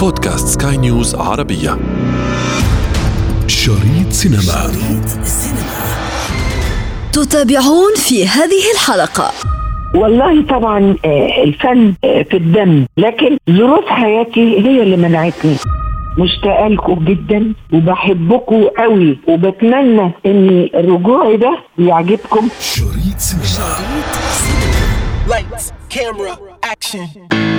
بودكاست سكاي نيوز عربية. شريط سينما. شريط تتابعون في هذه الحلقة. والله طبعا آه، الفن آه، في الدم لكن ظروف حياتي هي اللي منعتني. مشتاقه لكم جدا وبحبكم قوي وبتمنى إن رجوعي ده يعجبكم. شريط سينما. Lights, camera, action.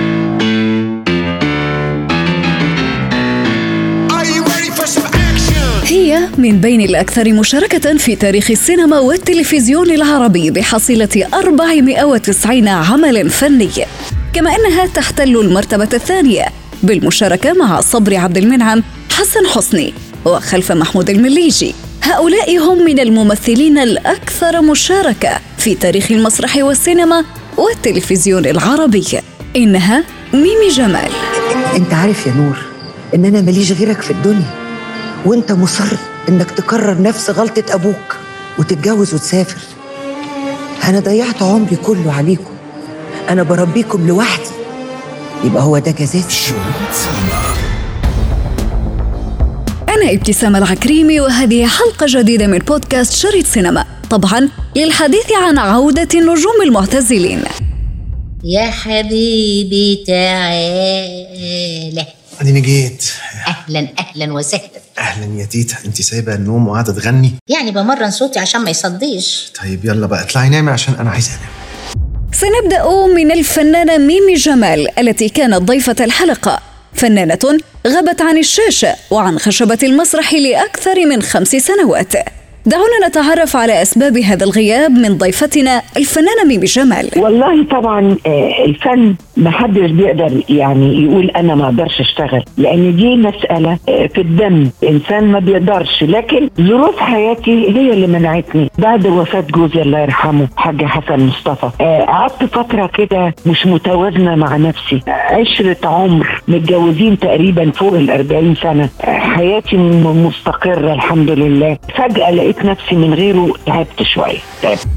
هي من بين الأكثر مشاركة في تاريخ السينما والتلفزيون العربي بحصيلة 490 عمل فني. كما أنها تحتل المرتبة الثانية بالمشاركة مع صبري عبد المنعم حسن حسني وخلف محمود المليجي. هؤلاء هم من الممثلين الأكثر مشاركة في تاريخ المسرح والسينما والتلفزيون العربي. إنها ميمي جمال. أنت عارف يا نور إن أنا ماليش غيرك في الدنيا. وانت مصر انك تكرر نفس غلطة أبوك وتتجوز وتسافر. أنا ضيعت عمري كله عليكم. أنا بربيكم لوحدي. يبقى هو ده سينما أنا ابتسام العكريمي وهذه حلقة جديدة من بودكاست شريط سينما. طبعا للحديث عن عودة النجوم المعتزلين. يا حبيبي تعالى. أديني جيت. أهلا أهلا وسهلا. أهلا يا تيتا أنت سايبة النوم وقاعدة تغني. يعني بمرن صوتي عشان ما يصديش. طيب يلا بقى اطلعي نامي عشان أنا عايز أنام. سنبدأ من الفنانة ميمي جمال التي كانت ضيفة الحلقة. فنانة غابت عن الشاشة وعن خشبة المسرح لأكثر من خمس سنوات. دعونا نتعرف على أسباب هذا الغياب من ضيفتنا الفنانة ميمي جمال. والله طبعا آه، الفن ما حدش بيقدر يعني يقول أنا ما أقدرش أشتغل لأن دي مسألة آه، في الدم. إنسان ما بيقدرش. لكن ظروف حياتي هي اللي منعتني. بعد وفاة جوزي الله يرحمه حاج حسن مصطفى آه، قعدت فترة كده مش متوازنة مع نفسي. عشرة عمر متجوزين تقريبا فوق ال 40 سنة. حياتي مستقرة الحمد لله. فجأة لقيت نفسي من غيره تعبت شوية. تعبت.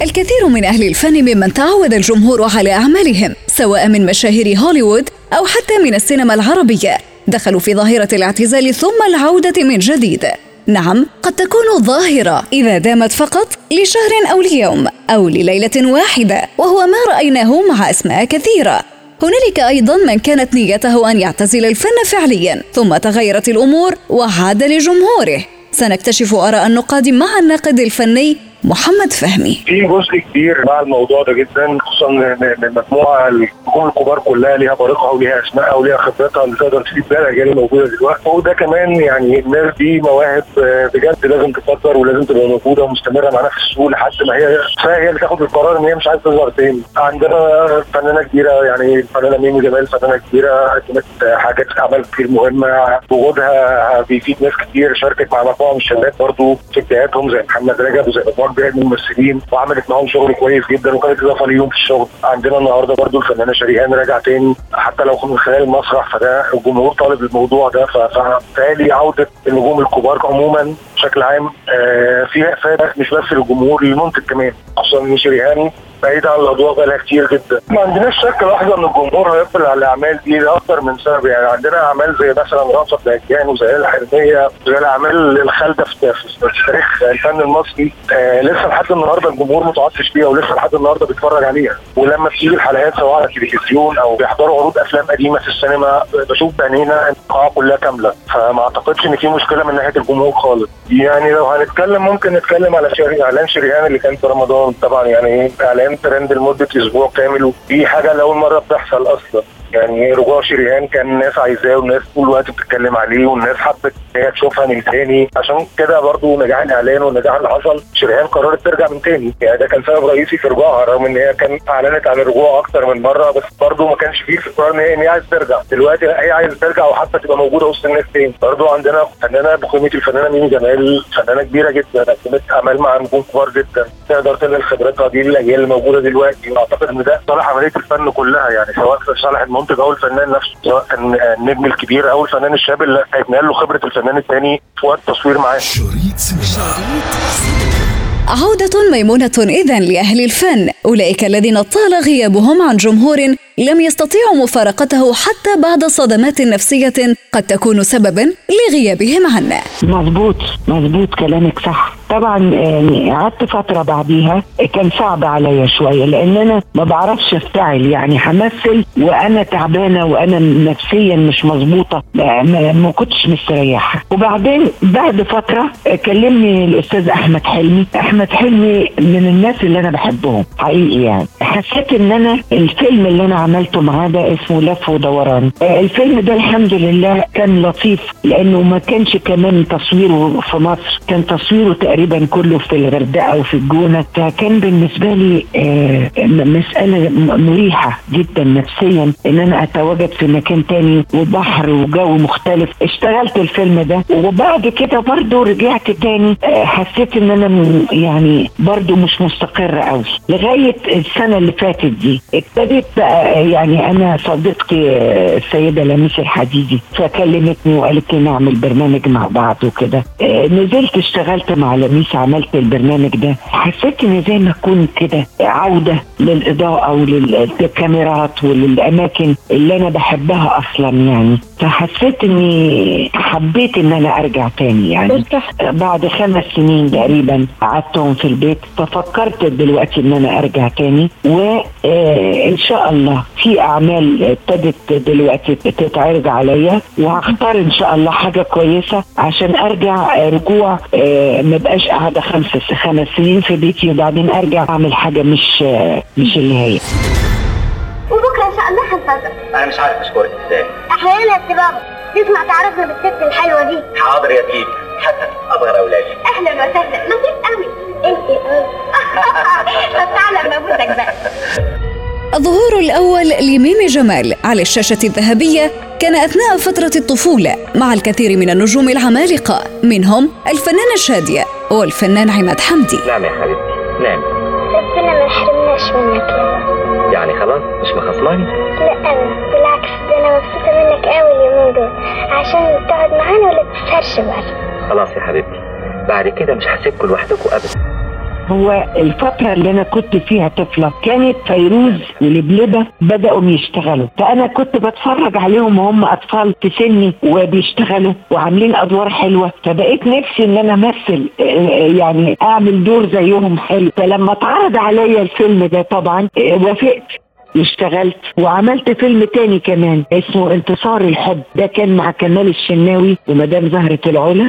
الكثير من أهل الفن ممن تعود الجمهور على أعمالهم سواء من مشاهير هوليوود أو حتى من السينما العربية. دخلوا في ظاهرة الاعتزال ثم العودة من جديد. نعم قد تكون ظاهرة إذا دامت فقط لشهر أو ليوم أو لليلة واحدة وهو ما رأيناه مع أسماء كثيرة. هنالك أيضا من كانت نيته أن يعتزل الفن فعليا ثم تغيرت الأمور وعاد لجمهوره. سنكتشف آراء النقاد مع الناقد الفني محمد فهمي. في جزء كبير مع الموضوع ده جدا خصوصا إن المجموعه النجوم الكبار كلها ليها بريقها وليها اسمائها وليها خبرتها اللي تقدر تفيد بيها الأجيال الموجودة دلوقتي. وده كمان يعني الناس دي مواهب آه، بجد لازم تقدر ولازم تبقى موجودة ومستمرة معانا في السوق لحد ما هي هي اللي تاخد القرار إن هي مش عايزة تظهر تاني. عندنا فنانة كبيرة يعني الفنانه ميمي جمال فنانة كبيرة قدمت حاجات أعمال كتير مهمة. وجودها بيفيد ناس كتير. شاركت مع مجموعة من الشباب برضه في زي محمد رجب وزي من الممثلين وعملت معاهم شغل كويس جدا وكانت إضافة ليهم في الشغل. عندنا النهارده برضه الفنانة شريهان راجعة تاني. حتى لو من خلال المسرح فده الجمهور طالب الموضوع ده. فبالتالي عودة النجوم الكبار عموما بشكل عام آه، فيها افاده مش بس للجمهور للمنتج كمان. خصوصا ان شريهان بعيد عن الأضواء بقالها كتير جدا. ما عندناش شك لحظة إن الجمهور هيقبل على الاعمال دي لاكثر من سبب. يعني عندنا أعمال زي مثلا رأفت دهجان وزي الحربية زي الأعمال الخالده في تاريخ الفن المصري. آه لسه لحد النهارده الجمهور متعطش بيها ولسه لحد النهارده بيتفرج عليها. ولما بتيجي الحلقات سواء على التلفزيون أو بيحضروا عروض أفلام قديمة في السينما بشوف بعينينا القاعة كلها كاملة. فما أعتقدش إن في مشكلة من ناحية الجمهور خالص. يعني لو هنتكلم ممكن نتكلم على. إعلان شريهان اللي كان في رمضان. طبعا يعني إعلان ترند لمدة أسبوع كامل ودي حاجة لأول مرة بتحصل أصلا. يعني رجوع شريهان كان الناس عايزاه والناس طول الوقت بتتكلم عليه والناس حبت ان هي تشوفها من تاني. عشان كده برضو نجاح الإعلان والنجاح اللي حصل شريهان قررت ترجع من تاني. يعني ده كان سبب رئيسي في رجوعها رغم إن هي كان أعلنت عن الرجوع أكتر من مرة بس برضو ما كانش فيه في القرار إن هي عايزة ترجع. دلوقتي لا هي عايزة ترجع وحتى تبقى موجودة وسط الناس تاني. برضو عندنا فنانة بقيمة الفنانة ميمي جمال فنانة كبيرة جدا قدمت اعمال مع نجوم كبار جدا. تقدر تنقل خبرتها دي للاجيال الموجوده دلوقتي. واعتقد إن ده صالح عملية الفن كلها يعني سواء في صالح المنتج أو الفنان نفسه سواء النجم الكبير أو الفنان الشاب اللي هيتنقل له خبرة الفنان الثاني في وقت تصوير معاه. شريط عودة ميمونة إذن لأهل الفن أولئك الذين طال غيابهم عن جمهور لم يستطيعوا مفارقته حتى بعد صدمات نفسية قد تكون سببا لغيابهم عنه. مظبوط مظبوط كلامك صح. طبعا يعني قعدت فترة بعديها كان صعب عليا شوية لأن أنا ما بعرفش أفتعل يعني همثل وأنا تعبانة وأنا نفسيا مش مظبوطة ما, كنتش مستريحة. وبعدين بعد فترة كلمني الأستاذ أحمد حلمي. أحمد حلمي من الناس اللي أنا بحبهم حقيقي يعني. حسيت إن أنا الفيلم اللي أنا عملته معاه ده اسمه لف ودوران الفيلم ده الحمد لله كان لطيف لأنه ما كانش كمان تصويره في مصر كان تصويره تقريبا كله في الغردقة وفي الجونة. فكان بالنسبة لي آه، م- مسألة م- مريحة جدا نفسيا إن أنا أتواجد في مكان تاني وبحر وجو مختلف. اشتغلت الفيلم ده وبعد كده برضو رجعت تاني آه، حسيت إن أنا يعني برضو مش مستقرة قوي لغاية السنة اللي فاتت دي ابتدت بقى يعني أنا صديقتي آه، السيدة لميس الحديدي فكلمتني وقالت لي نعمل برنامج مع بعض وكده. آه، نزلت اشتغلت مع لميس عملت البرنامج ده. حسيت إن زي ما أكون كده عودة للإضاءة وللكاميرات وللأماكن اللي أنا بحبها أصلا يعني. فحسيت إني حبيت إن أنا أرجع تاني يعني. بعد خمس سنين تقريبا قعدتهم في البيت ففكرت دلوقتي إن أنا أرجع تاني. وإن شاء الله في أعمال ابتدت دلوقتي تتعرض عليا وهختار إن شاء الله حاجة كويسة عشان أرجع آه، رجوع آه، ما بقاش قاعدة خمس خمس سنين في بيتي وبعدين أرجع أعمل حاجة مش آه، مش اللي هي. وبكرة إن شاء الله هنفضل أنا مش عارف أشكرك إزاي. أحيانا يا بابا تسمع تعرفنا بالست الحلوة دي. حاضر يا تيجي حسن اصغر أولادي. أهلا وسهلا. الظهور الأول لميمي جمال على الشاشة الذهبية كان أثناء فترة الطفولة مع الكثير من النجوم العمالقة. منهم الفنانة شادية والفنان عماد حمدي. نعم يا حبيبتي نعم ربنا ما يحرمناش منك يا يعني خلاص مش مخصماني لا أنا بالعكس ده أنا مبسوطة منك قوي اليومين دول. عشان تقعد معانا ولا تسهرش بره خلاص يا حبيبتي بعد كده مش هسيبكم لوحدكم ابدا. هو الفترة اللي أنا كنت فيها طفلة كانت فيروز ولبلبة بدأوا يشتغلوا. فأنا كنت بتفرج عليهم وهم أطفال في سني وبيشتغلوا وعاملين أدوار حلوة. فبقيت نفسي إن أنا أمثل يعني أعمل دور زيهم حلو. فلما اتعرض عليا الفيلم ده طبعا آه، وافقت. واشتغلت وعملت فيلم تاني كمان اسمه انتصار الحب. ده كان مع كمال الشناوي ومدام زهرة العلا.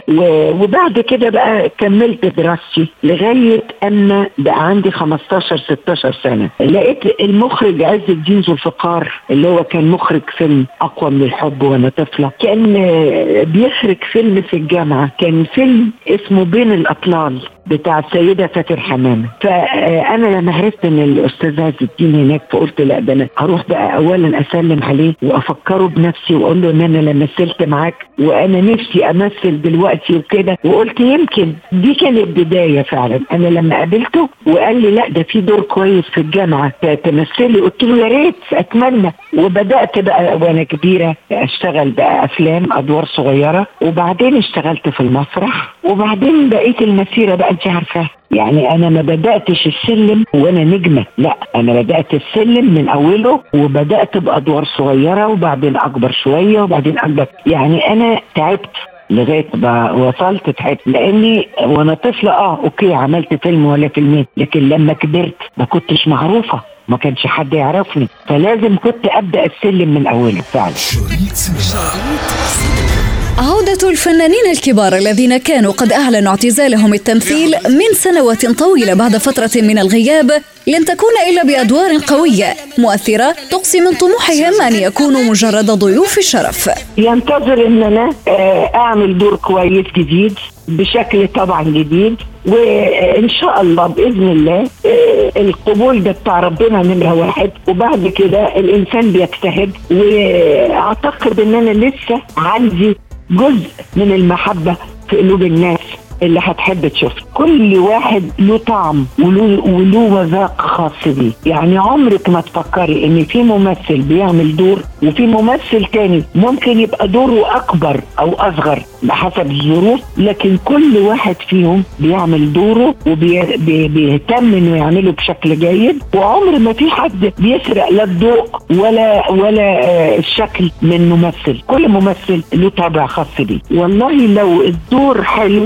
وبعد كده بقى كملت دراستي لغاية أما بقى عندي 15 16 سنة. لقيت المخرج عز الدين ذو الفقار اللي هو كان مخرج فيلم أقوى من الحب وأنا طفلة كان بيخرج فيلم في الجامعة. كان فيلم اسمه بين الأطلال بتاع السيدة فاتن حمامة. فأنا لما عرفت إن الأستاذ عز الدين هناك فقلت ده أنا هروح بقى أولا أسلم عليه وأفكره بنفسي وأقول له إن أنا لما مثلت معاك وأنا نفسي أمثل دلوقتي وكده وقلت يمكن دي كانت بداية فعلا. أنا لما قابلته وقال لي لا ده في دور كويس في الجامعة تمثلي قلت له يا ريت أتمنى. وبدأت بقى وأنا كبيرة أشتغل بقى أفلام أدوار صغيرة وبعدين اشتغلت في المسرح. وبعدين بقيت المسيرة بقى أنت عارفة. يعني أنا ما بدأتش السلم وأنا نجمة. لا أنا بدأت السلم من أوله وبدأت بأدوار صغيرة وبعدين أكبر شوية وبعدين أكبر. يعني أنا تعبت لغاية ما وصلت تعبت. لأني وأنا طفلة آه أوكي عملت فيلم ولا فيلمين لكن لما كبرت ما كنتش معروفة. ما كانش حد يعرفني. فلازم كنت أبدأ السلم من أوله فعلا. عودة الفنانين الكبار الذين كانوا قد أعلنوا اعتزالهم التمثيل من سنوات طويلة بعد فترة من الغياب لن تكون إلا بأدوار قوية مؤثرة تقصي من طموحهم أن يكونوا مجرد ضيوف شرف ينتظر ان أنا آه، أعمل دور كويس جديد بشكل طبعا جديد وإن شاء الله بإذن الله آه، القبول ده بتاع ربنا نمرة واحد. وبعد كده الإنسان بيجتهد وأعتقد ان أنا لسه عندي جزء من المحبة في قلوب الناس. اللي هتحب تشوفها كل واحد له طعم وله وله مذاق خاص بيه. يعني عمرك ما تفكري إن في ممثل بيعمل دور وفي ممثل تاني ممكن يبقى دوره أكبر أو أصغر بحسب الظروف لكن كل واحد فيهم بيعمل دوره وبيهتم إنه يعمله بشكل جيد. وعمر ما في حد بيسرق لا الضوء ولا ولا آه، الشكل من ممثل. كل ممثل له طابع خاص بيه. والله لو الدور حلو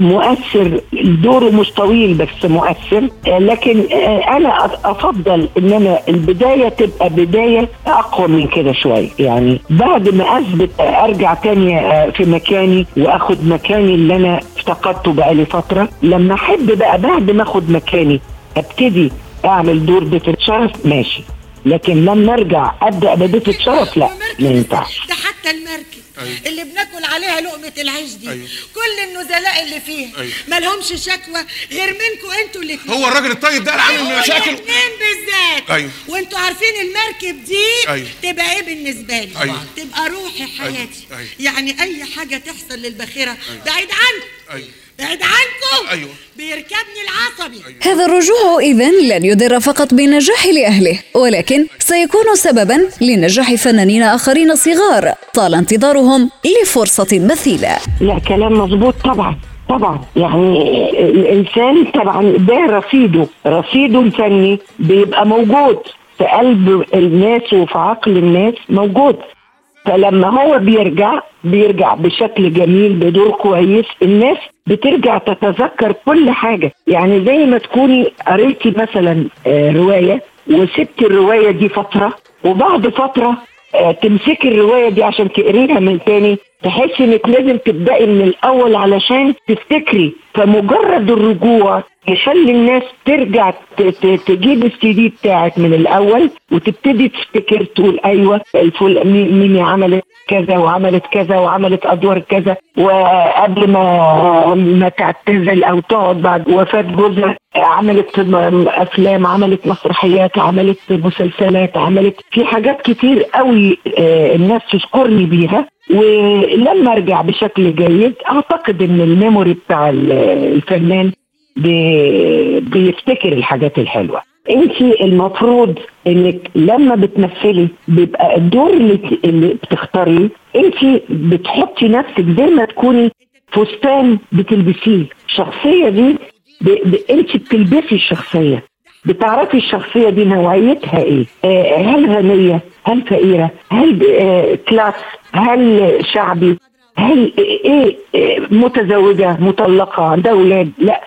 مؤثر دوره مش طويل بس مؤثر. آه، لكن آه، أنا أفضل إن أنا البداية تبقى بداية أقوى من كده شوية. يعني بعد ما أثبت آه، أرجع تاني آه، في مكاني وأخد مكاني اللي أنا افتقدته بقالي فترة. لما أحب بقى بعد ما أخد مكاني أبتدي أعمل دور ضيفة شرف ماشي. لكن لما أرجع أبدأ بضيفة شرف لا ما ينفعش. ده حتى المركب أيوة. اللي بناكل عليها لقمة العيش دي أيوة. كل النزلاء اللي فيها أيوة. مالهمش شكوى غير منكم أنتوا الاتنين هو الراجل الطيب ده اللي عامل أنتوا مشاكل الاتنين بالذات أيوة. وانتوا عارفين المركب دي أيوة. تبقى إيه بالنسبة لي أيوة. تبقى روحي حياتي أيوة. يعني أي حاجة تحصل للبخيرة بعيد عنكم أيوه بعيد عنكم. أيوه. بيركبني العصبي. هذا الرجوع إذن لن يدر فقط بالنجاح لأهله ولكن سيكون سببا لنجاح فنانين آخرين صغار طال انتظارهم لفرصة مثيلة. لا كلام مظبوط طبعا طبعا. يعني الإنسان طبعا ده رصيده رصيده الفني بيبقى موجود في قلب الناس وفي عقل الناس موجود. فلما هو بيرجع بيرجع بشكل جميل بدور كويس الناس بترجع تتذكر كل حاجة. يعني زي ما تكوني قريتي مثلا آه، رواية وسبت الرواية دي فترة وبعد فترة آه، تمسكي الرواية دي عشان تقريها من تاني تحسي إنك لازم تبدأي من الأول علشان تفتكري. فمجرد الرجوع يخلي الناس ترجع تجيب ال CV بتاعك من الأول وتبتدي تفتكر تقول أيوة الفل مي- ميمي عملت كذا وعملت كذا وعملت أدوار كذا. وقبل ما ما تعتزل أو تقعد بعد وفاة جوزها عملت م- أفلام عملت مسرحيات عملت مسلسلات عملت في حاجات كتير قوي آه، الناس تشكرني بيها. ولما أرجع بشكل جيد أعتقد إن ال memory بتاع ال- الفنان بي- بيفتكر الحاجات الحلوة. انت المفروض انك لما بتمثلي بيبقى الدور اللي, بتختاريه. انت بتحطي نفسك زي ما تكوني فستان بتلبسيه. الشخصية دي ب... ب... انت بتلبسي الشخصية. بتعرفي الشخصية دي نوعيتها إيه؟ آه هل غنية؟ هل فقيرة؟ هل آه class؟ هل شعبي؟ هل إيه آه، متزوجة مطلقة عندها أولاد لا.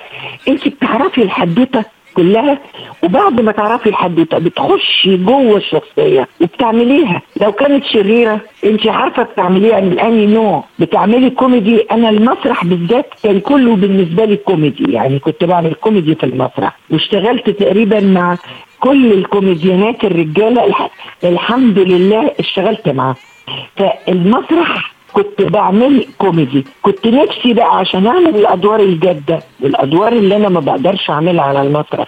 انت بتعرفي الحدوتة كلها وبعد ما تعرفي الحدوته بتخشي جوه الشخصية وبتعمليها. لو كانت شريرة انت عارفة بتعمليها من أنهي نوع؟ بتعملي كوميدي. أنا المسرح بالذات كان كله بالنسبة لي كوميدي. يعني كنت بعمل كوميدي في المسرح. واشتغلت تقريبا مع كل الكوميديانات الرجالة. الح- الحمد لله اشتغلت معاهم. فالمسرح كنت بعمل كوميدي. كنت نفسي بقى عشان أعمل الأدوار الجادة والادوار اللي أنا ما بقدرش أعملها على المسرح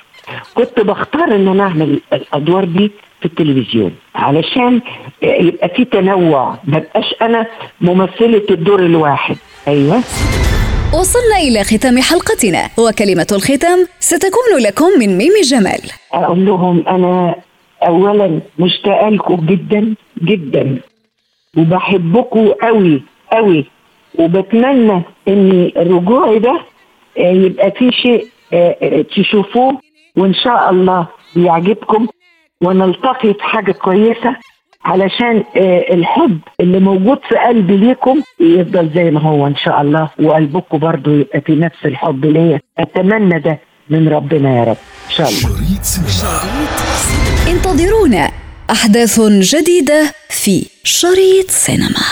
كنت بختار إن أنا أعمل الأدوار دي في التلفزيون. علشان يبقى في تنوع ما بقاش أنا ممثلة الدور الواحد. أيوه. وصلنا إلى ختام حلقتنا. وكلمة الختام ستكون لكم من ميمي جمال. أقول لهم أنا اولا مشتاقه لكم جدا جدا. وبحبكم قوي قوي. وبتمنى إن رجوعي ده آه، يبقى في شيء آه، آه، تشوفوه وإن شاء الله يعجبكم ونلتقي في حاجة كويسة علشان الحب اللي موجود في قلبي ليكم يفضل زي ما هو إن شاء الله. وقلبكم برضو يبقى في نفس الحب ليا. أتمنى ده من ربنا يا رب. إن شاء الله. شريط انتظرونا. أحداث جديدة في شريط سينما.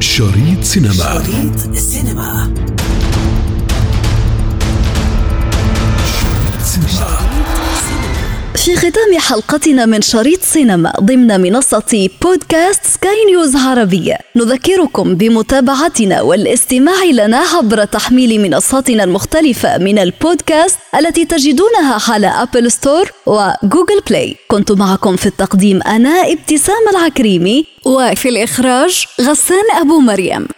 شريط سينما. السينما في ختام حلقتنا من شريط سينما ضمن منصة بودكاست سكاي نيوز عربية نذكركم بمتابعتنا والاستماع لنا عبر تحميل منصاتنا المختلفة من البودكاست التي تجدونها على أبل ستور وجوجل بلاي كنت معكم في التقديم أنا ابتسام العكريمي وفي الإخراج غسان أبو مريم.